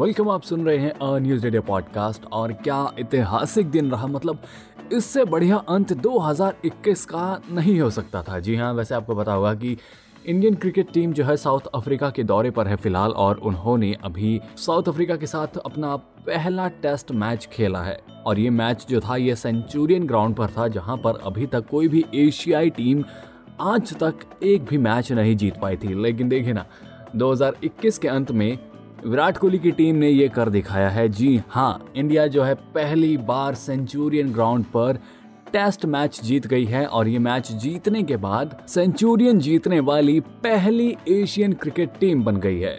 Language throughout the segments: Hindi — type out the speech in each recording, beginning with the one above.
वेलकम आप सुन रहे हैं अ न्यूज़ रेडियो पॉडकास्ट और क्या ऐतिहासिक दिन रहा? मतलब इससे बढ़िया अंत 2021 का नहीं हो सकता था। जी हाँ वैसे आपको पता होगा कि इंडियन क्रिकेट टीम जो है साउथ अफ्रीका के दौरे पर है फ़िलहाल, और उन्होंने अभी साउथ अफ्रीका के साथ अपना पहला टेस्ट मैच खेला है। और ये मैच जो था, ये सेंचुरियन ग्राउंड पर था, जहाँ पर अभी तक कोई भी एशियाई टीम आज तक एक भी मैच नहीं जीत पाई थी। लेकिन देखिए ना 2021 के अंत में विराट कोहली की टीम ने ये कर दिखाया है। जी हाँ इंडिया जो है पहली बार सेंचुरियन ग्राउंड पर टेस्ट मैच जीत गई है और ये मैच जीतने के बाद सेंचुरियन जीतने वाली पहली एशियन क्रिकेट टीम बन गई है।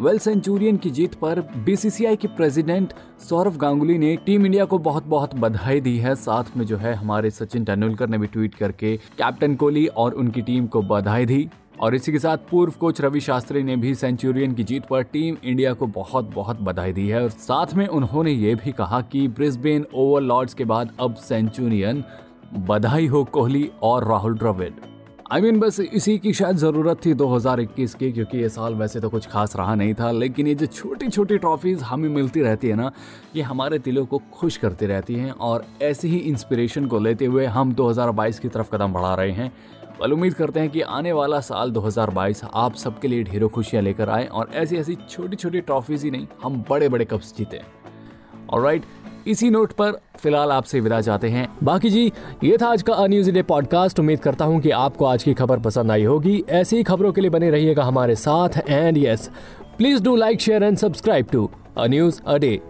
वेल, सेंचुरियन की जीत पर बीसीसीआई के प्रेसिडेंट सौरव गांगुली ने टीम इंडिया को बहुत बहुत बधाई दी है। साथ में जो है हमारे सचिन तेंदुलकर ने भी ट्वीट करके कैप्टन कोहली और उनकी टीम को बधाई दी। और इसी के साथ पूर्व कोच रवि शास्त्री ने भी सेंचुरियन की जीत पर टीम इंडिया को बहुत बहुत बधाई दी है। और साथ में उन्होंने ये भी कहा कि ब्रिस्बेन ओवरलॉर्ड्स के बाद अब सेंचुरियन बधाई हो कोहली और Rahul Dravid. I I mean mean, बस इसी की शायद ज़रूरत थी 2021 की क्योंकि ये साल वैसे तो कुछ खास रहा नहीं था लेकिन ये जो छोटी छोटी ट्रॉफीज़ हमें मिलती रहती है ना ये हमारे दिलों को खुश करती रहती हैं और ऐसी ही इंस्पिरेशन को लेते हुए हम 2022 की तरफ़ कदम बढ़ा रहे हैं। बल उम्मीद करते हैं कि आने वाला साल 2022 आप सबके लिए ढेरों खुशियाँ लेकर आए और ऐसी ऐसी छोटी छोटी ट्रॉफीज़ ही नहीं, हम बड़े बड़े कप्स जीते और राइट इसी नोट पर फ़िलहाल आपसे विदा चाहते हैं। बाकी जी, ये था आज का न्यूज़ डे पॉडकास्ट उम्मीद करता हूँ कि आपको आज की खबर पसंद आई होगी। ऐसी ही खबरों के लिए बने रहिएगा हमारे साथ। And yes please do like share and subscribe to a news a day